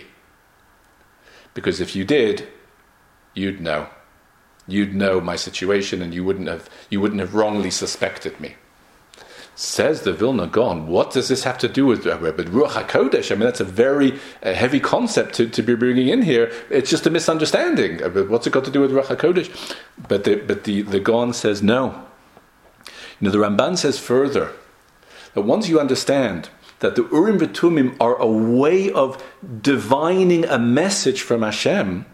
Because if you did, you'd know. You'd know my situation and you wouldn't have, you wouldn't have wrongly suspected me. Says the Vilna Gaon, what does this have to do with uh, but Ruach HaKodesh? I mean, that's a very uh, heavy concept to, to be bringing in here. It's just a misunderstanding. Uh, what's it got to do with Ruach HaKodesh? But the, but the, the Gaon says no. You know, the Ramban says further that once you understand that the Urim V'Tumim are a way of divining a message from Hashem,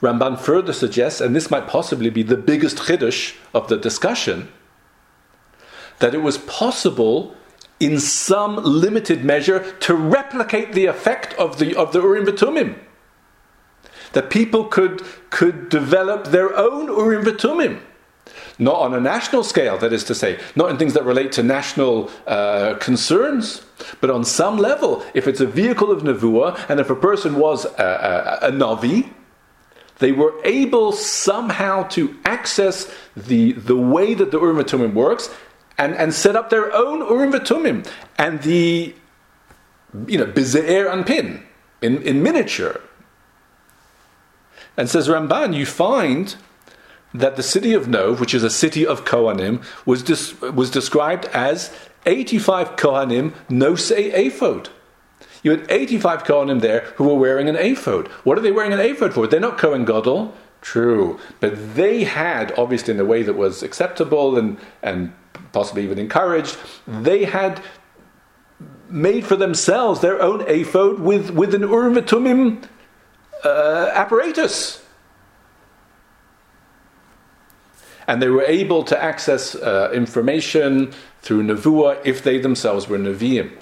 Ramban further suggests, and this might possibly be the biggest chiddush of the discussion, that it was possible in some limited measure to replicate the effect of the of the Urim V'Tumim. That people could could develop their own Urim V'Tumim. Not on a national scale, that is to say, not in things that relate to national uh, concerns, but on some level, if it's a vehicle of Nevuah, and if a person was a, a, a Navi, they were able somehow to access the, the way that the Urim V'Tumim works and, and set up their own Urim V'Tumim. And the, you know, Bize'er Anpin, in, in miniature. And says Ramban, you find that the city of Nov, which is a city of Kohanim, was, dis- was described as 85 Kohanim nosei ephod. You had 85 Kohanim there who were wearing an ephod. What are they wearing an ephod for? They're not Kohen Gadol. True. But they had, obviously in a way that was acceptable and, and possibly even encouraged, they had made for themselves their own ephod with, with an Urim uh, apparatus. And they were able to access uh, information through Nevuah if they themselves were Nevi'im.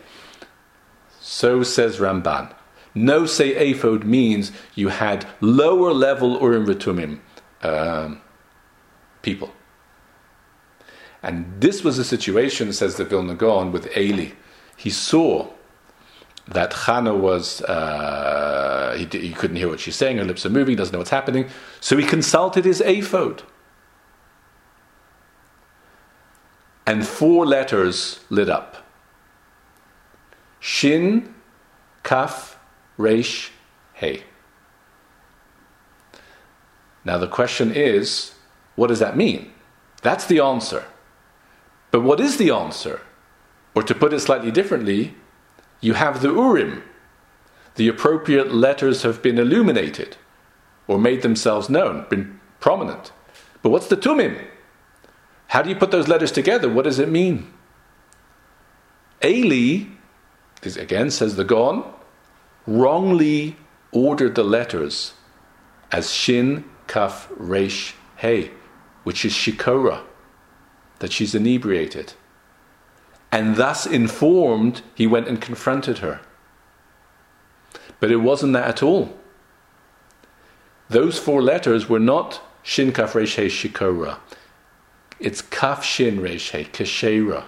So says Ramban. Nosei ephod means you had lower level Urim V'Tumim um, people. And this was a situation, says the Vilna Gaon, with Eli. He saw that Chana was, uh, he, he, couldn't hear what she's saying, her lips are moving, doesn't know what's happening. So he consulted his ephod. And four letters lit up Shin, Kaf, Resh, Hey. Now the question is, what does that mean? That's the answer. But what is the answer? Or to put it slightly differently, you have the Urim. The appropriate letters have been illuminated or made themselves known, been prominent. But what's the Tumim? How do you put those letters together? What does it mean? Eli, this again says the Gaon, wrongly ordered the letters as Shin, Kaf, Resh, Hey, which is Shikora, that she's inebriated. And thus informed, he went and confronted her. But it wasn't that at all. Those four letters were not Shin Kaf Resh He Shikora. It's Kaf Shin Resh He Keshera.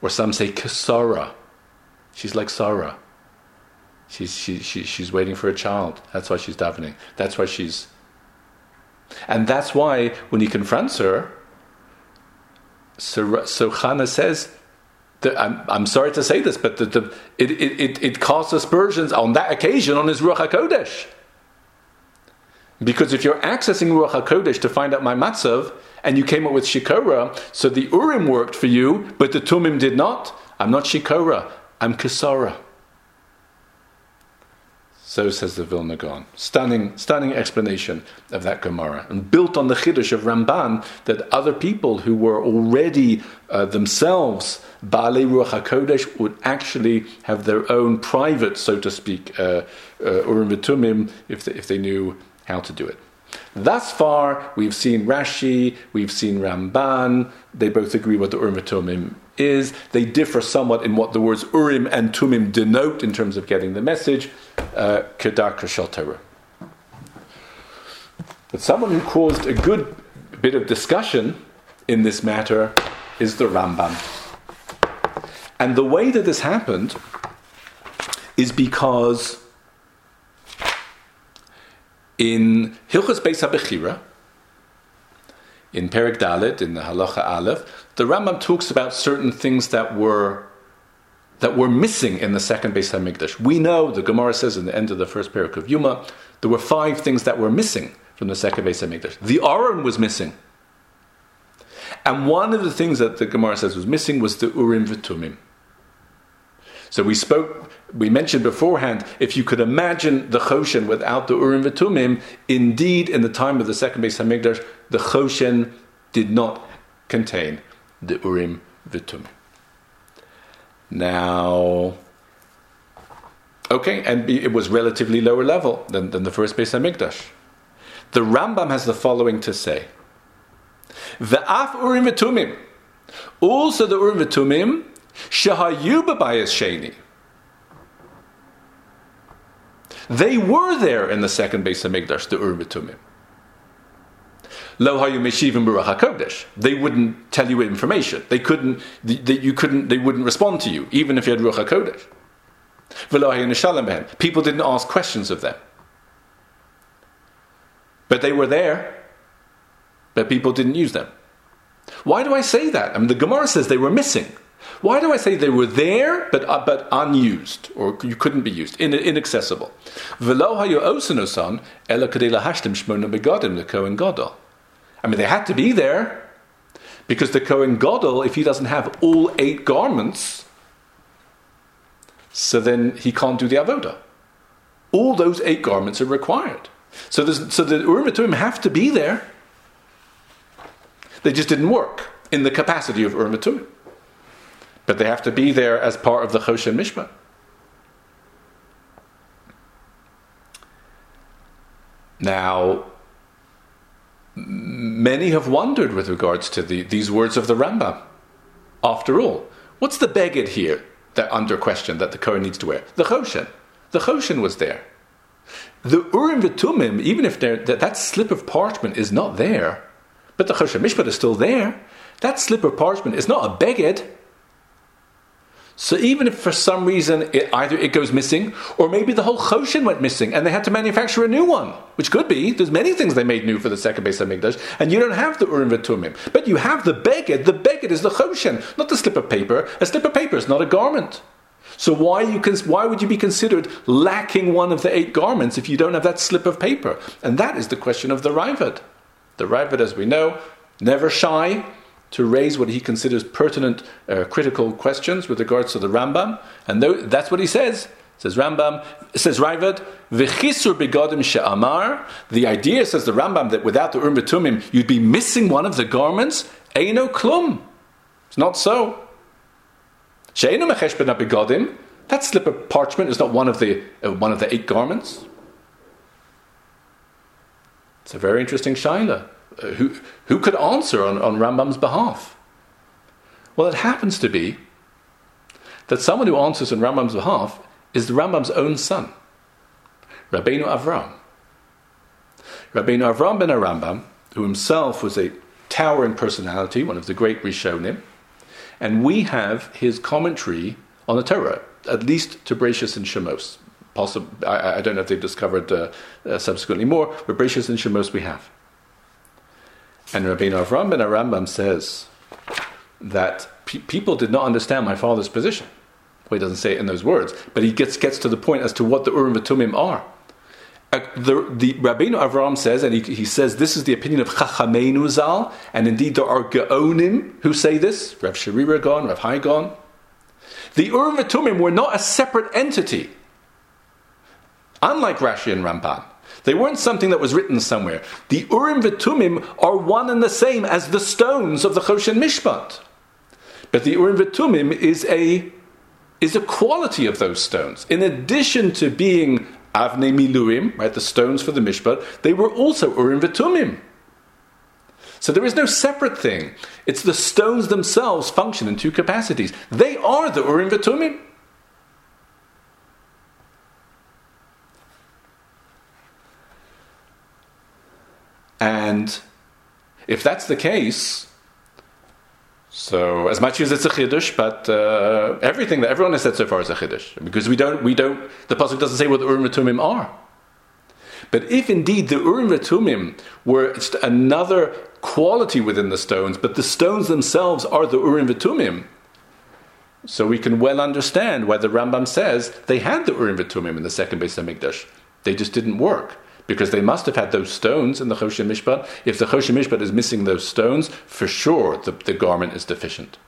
Or some say Kesara. She's like Sarah. She's, she, she, she's waiting for a child. That's why she's davening. That's why she's. And that's why when he confronts her, so, so Chana says, I'm, I'm, sorry to say this, but the, the, it, it, it, caused aspersions on that occasion on his Ruach HaKodesh. Because if you're accessing Ruach HaKodesh to find out my matzav, and you came up with Shikora, so the Urim worked for you, but the Tumim did not, I'm not Shikora, I'm Kasara. So says the Vilna Gaon. Stunning, stunning explanation of that Gemara, and built on the Chiddush of Ramban that other people who were already uh, themselves Baalei Ruach Hakodesh would actually have their own private, so to speak, uh, uh, Urim V'Tumim if they, if they knew how to do it. Thus far, we've seen Rashi, we've seen Ramban. They both agree what the Urim V'Tumim is. They differ somewhat in what the words Urim and Tumim denote in terms of getting the message. Uh, Kedar Torah. But someone who caused a good bit of discussion in this matter is the Rambam. And the way that this happened is because in Hilchas Beis HaBechira, in Perik Dalet, in the Halacha Aleph, the Rambam talks about certain things that were that were missing in the second Beis Hamikdash. We know the Gemara says in the end of the first parak of Yuma, there were five things that were missing from the second Beis Hamikdash. The Aron was missing, and one of the things that the Gemara says was missing was the Urim v'Tumim. So we spoke, we mentioned beforehand, if you could imagine the Choshen without the Urim v'Tumim, indeed, in the time of the second Beis Hamikdash, the Choshen did not contain the Urim v'Tumim. Now, okay, and it was relatively lower level than, than the first Beis Hamikdash. The Rambam has the following to say: the Af Urim v'Tumim. Also, the Urim v'Tumim shehayu sheni. They were there in the second Beis Hamikdash, the Urim v'Tumim. Lo hayu hakodesh. They wouldn't tell you information. They couldn't. They, you couldn't. They wouldn't respond to you, even if you had ruach hakodesh. People didn't ask questions of them, but they were there. But people didn't use them. Why do I say that? I mean, the Gemara says they were missing. Why do I say they were there but uh, but unused or you couldn't be used, in, inaccessible? I mean, they had to be there because the Kohen Gadol, if he doesn't have all eight garments, so then he can't do the avoda. All those eight garments are required. So, so the Urim have to be there. They just didn't work in the capacity of Urim. But they have to be there as part of the Choshen Mishpat. Now, many have wondered with regards to the, these words of the Rambam. After all, what's the beged here that under question that the Kohen needs to wear? The Choshen. The Choshen was there. The Urim V'Tumim, even if that, that slip of parchment is not there, but the Choshen Mishpat is still there, that slip of parchment is not a beged. So even if for some reason it, either it goes missing, or maybe the whole Choshen went missing and they had to manufacture a new one, which could be. There's many things they made new for the second Beis Hamikdash, and you don't have the Urim V'Tumim. But you have the Beged. The Beged is the Choshen, not the slip of paper. A slip of paper is not a garment. So why, you cons- why would you be considered lacking one of the eight garments if you don't have that slip of paper? And that is the question of the Ravad. The Ravad, as we know, never shy to raise what he considers pertinent, uh, critical questions with regards to the Rambam, and th- that's what he says. Says Rambam, says Ravad, v'chisur begodim she'amar. The idea, says the Rambam, that without the Urim Tumim, you'd be missing one of the garments. Eino klum. It's not so. She'eino mechesh begodim. That slip of parchment is not one of the uh, one of the eight garments. It's a very interesting shaila. Uh, who, who could answer on, on Rambam's behalf? Well, it happens to be that someone who answers on Rambam's behalf is the Rambam's own son, Rabbeinu Avram. Rabbeinu Avram ben Rambam, who himself was a towering personality, one of the great Rishonim, and we have his commentary on the Torah, at least to Bereshis and Shemos. Possibly, I, I, don't know if they've discovered uh, uh, subsequently more, but Bereshis and Shemos we have. And Rabbeinu Avram ben Rambam says that pe- people did not understand my father's position. Well, he doesn't say it in those words, but he gets, gets to the point as to what the Urim V'Tumim are. Uh, the, the Rabbeinu Avram says, and he, he, says this is the opinion of Chachameinu Zal, and indeed there are Gaonim who say this, Rav Sherira Gaon, Rav Hai Gaon. The Urim V'Tumim were not a separate entity, unlike Rashi and Ramban. They weren't something that was written somewhere. The Urim V'Tumim are one and the same as the stones of the Choshen Mishpat. But the Urim V'Tumim is a, is a quality of those stones. In addition to being Avnei Miluim, right, the stones for the Mishpat, they were also Urim V'Tumim. So there is no separate thing. It's the stones themselves function in two capacities. They are the Urim V'Tumim. And if that's the case, so as much as it's a chiddush, but uh, everything that everyone has said so far is a chiddush because we don't, we don't. The pasuk doesn't say what the urim v'tumim are. But if indeed the urim v'tumim were just another quality within the stones, but the stones themselves are the urim v'tumim, so we can well understand why the Rambam says they had the urim v'tumim in the second Beis Hamikdash. They just didn't work because they must have had those stones in the Choshen Mishpat. If the Choshen Mishpat is missing those stones, for sure the, the garment is deficient.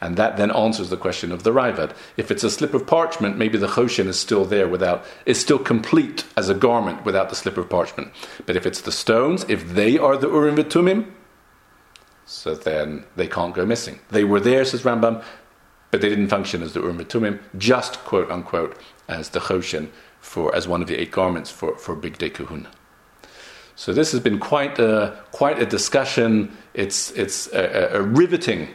And that then answers the question of the Ravad. If it's a slip of parchment, maybe the Choshen is still there without, is still complete as a garment without the slip of parchment. But if it's the stones, if they are the Urim V'Tumim, so then they can't go missing. They were there, says Rambam, but they didn't function as the Urim V'Tumim, just quote unquote as the Choshen for as one of the eight garments for, for Bigdei Kehuna. So this has been quite a, quite a discussion. It's, it's a, a riveting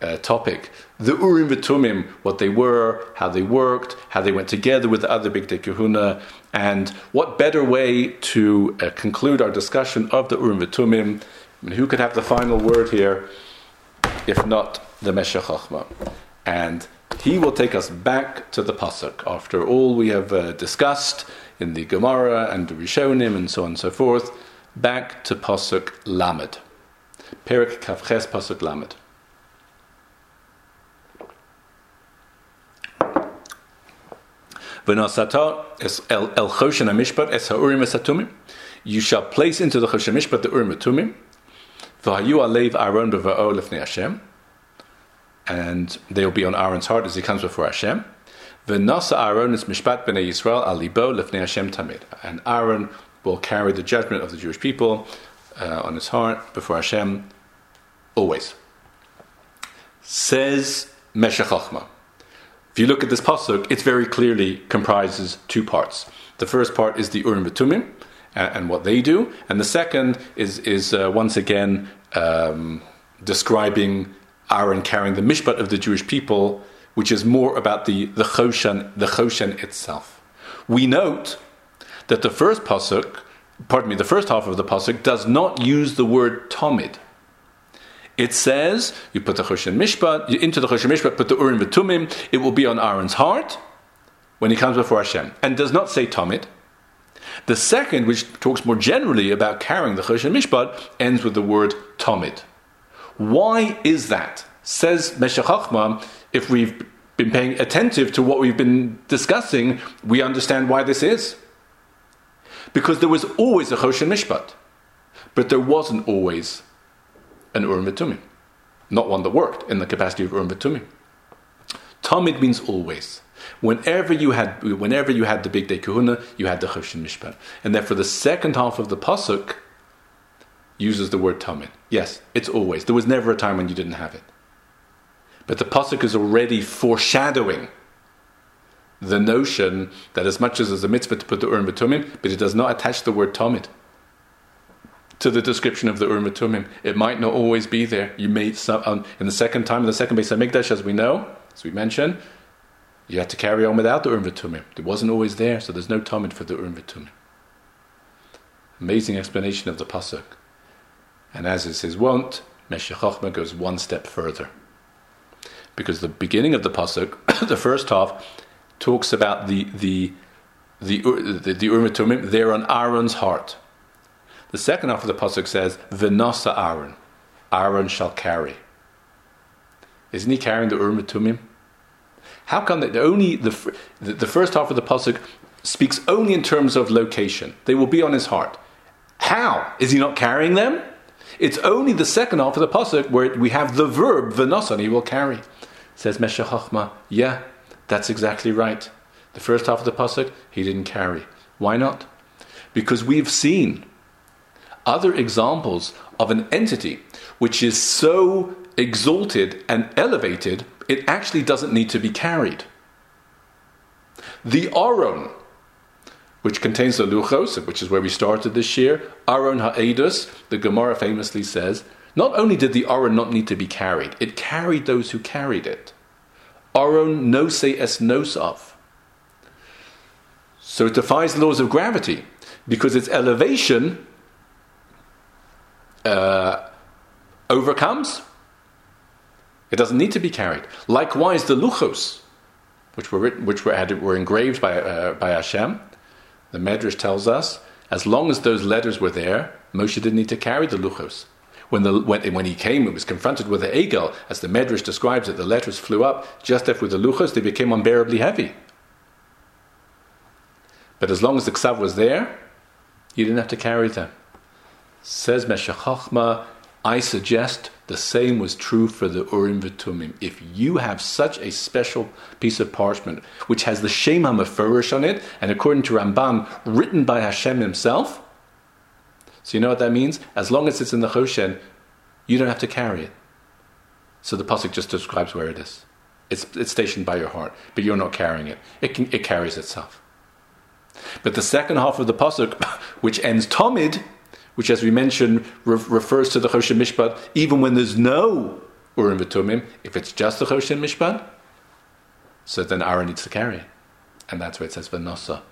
uh, topic. The Urim V'Tumim, what they were, how they worked, how they went together with the other Bigdei Kehuna, and what better way to uh, conclude our discussion of the Urim V'Tumim. I mean, who could have the final word here, if not the Meshech? And he will take us back to the pasuk after all we have uh, discussed in the Gemara and the Rishonim and so on and so forth. Back to pasuk Lamed, Perik Kaf Ches pasuk Lamed. You shall place into the choshen mishpat the urim hatumim. V'hayu alev Aaron b'va'o lefnei Hashem and they will be on Aaron's heart as he comes before Hashem. V'nasa Aaron is mishpat b'nei Yisrael alibo lefnei Hashem tamid, and Aaron will carry the judgment of the Jewish people uh, on his heart before Hashem always. Says Meshech Chochmah. If you look at this pasuk, it very clearly comprises two parts. The first part is the Urim V'Tumim and, and what they do, and the second is is uh, once again um, describing Aaron carrying the mishpat of the Jewish people, which is more about the, the Choshen, the Choshen itself. We note that the first pasuk, pardon me, the first half of the pasuk does not use the word tomid. It says you put the Choshen Mishpat into the Choshen Mishpat, put the Urim V'Tumim. It will be on Aaron's heart when he comes before Hashem, and does not say Tomit. The second, which talks more generally about carrying the Choshen Mishpat, ends with the word Tomit. Why is that? Says Meshech if we've been paying attentive to what we've been discussing, we understand why this is. Because there was always a Choshen Mishpat, but there wasn't always an Urim V'Tumim. Not one that worked in the capacity of Urim V'Tumim. Tamid means always. Whenever you had, whenever you had the bigdei kehuna, you had the choshen mishpat, and therefore the second half of the pasuk uses the word tamid. Yes, it's always. There was never a time when you didn't have it. But the pasuk is already foreshadowing the notion that as much as there's a mitzvah to put the urim v'tumim, but it does not attach the word tamid to the description of the urim v'tumim. It might not always be there. You may some, um, in the second time in the second Beis Mikdash, as we know, as we mentioned, you had to carry on without the Urim V'Tumim. It wasn't always there, so there's no tamid for the Urim V'Tumim. Amazing explanation of the Pasuk. And as is his wont, Meshech goes one step further. Because the beginning of the Pasuk, the first half, talks about the, the, the, uh, the, the Urim V'Tumim, they're on Aaron's heart. The second half of the Pasuk says, V'nasa Aaron. Aaron shall carry. Isn't he carrying the Urim V'Tumim? How come that only the, the first half of the pasuk speaks only in terms of location? They will be on his heart. How is he not carrying them? It's only the second half of the pasuk where we have the verb v'nasan he will carry. Says Meshech yeah, that's exactly right. The first half of the pasuk he didn't carry. Why not? Because we've seen other examples of an entity which is so exalted and elevated it actually doesn't need to be carried. The Aron, which contains the Luchos, which is where we started this year, Aron Ha'edus, the Gemara famously says, not only did the Aron not need to be carried, it carried those who carried it. Aron no se es nos of. So it defies the laws of gravity because its elevation uh, overcomes it doesn't need to be carried. Likewise, the luchos, which were written, which were, had, were engraved by, uh, by Hashem, the Medrash tells us, as long as those letters were there, Moshe didn't need to carry the luchos. When, the, when, when he came and was confronted with the egel, as the Medrash describes it, the letters flew up just after the luchos, they became unbearably heavy. But as long as the ksav was there, you didn't have to carry them. Says Meshech I suggest the same was true for the Urim V'Tumim. If you have such a special piece of parchment which has the Shem Hameforash on it, and according to Ramban, written by Hashem himself, so you know what that means? As long as it's in the Choshen, you don't have to carry it. So the pasuk just describes where it is. It's, it's stationed by your heart, but you're not carrying it. It, can, it carries itself. But the second half of the pasuk, which ends Tomid, which, as we mentioned, re- refers to the Choshen Mishpat, even when there's no Urim V'Tumim, if it's just the Choshen Mishpat, so then Aaron needs to carry. And that's where it says V'Nosa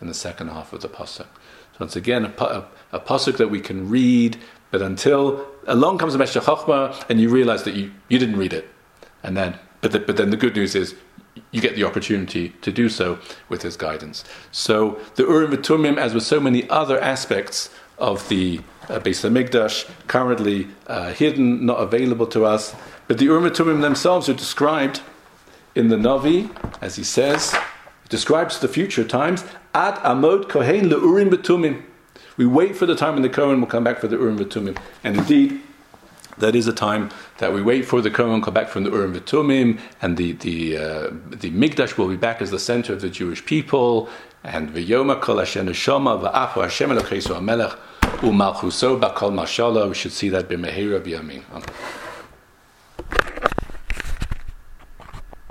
in the second half of the Pasuk. So once again, a, a, a Pasuk that we can read, but until along comes the Meshech Chochmah and you realize that you, you didn't read it. And then, but, the, but then the good news is you get the opportunity to do so with his guidance. So the Urim V'Tumim, as with so many other aspects of the uh, Beis Hamikdash, currently uh, hidden, not available to us. But the Urim themselves are described in the Navi, as he says, describes the future times. Ad Amod Kohen leUrim Betumim. We wait for the time when the Kohen will come back for the Urim Betumim. And indeed, that is a time that we wait for the Kohen come back from the Urim V'Tumim, and the the uh, the Mikdash will be back as the center of the Jewish people, and V'Yoma Kol Hashem Neshama V'Afu Hashem Elocheinu Amelech U'Malchuso Bakol Mashallah. We should see that b'Mehira B'Yamin.